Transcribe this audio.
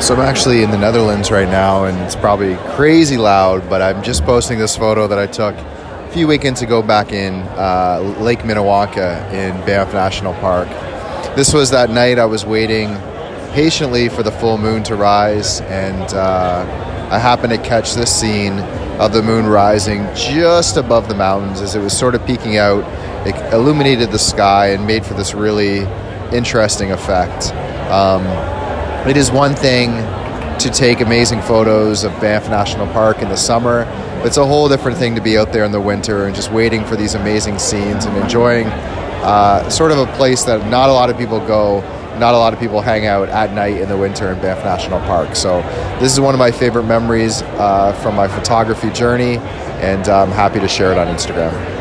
So I'm actually in the Netherlands right now, and it's probably crazy loud, but I'm just posting this photo that I took a few weekends ago back in uh, Lake Minnewanka in Banff National Park. This was that night I was waiting patiently for the full moon to rise, and uh, I happened to catch this scene of the moon rising just above the mountains as it was sort of peeking out. It illuminated the sky and made for this really interesting effect. Um, it is one thing to take amazing photos of Banff National Park in the summer. It's a whole different thing to be out there in the winter and just waiting for these amazing scenes and enjoying uh, sort of a place that not a lot of people go, not a lot of people hang out at night in the winter in Banff National Park. So this is one of my favorite memories uh, from my photography journey, and I'm happy to share it on Instagram.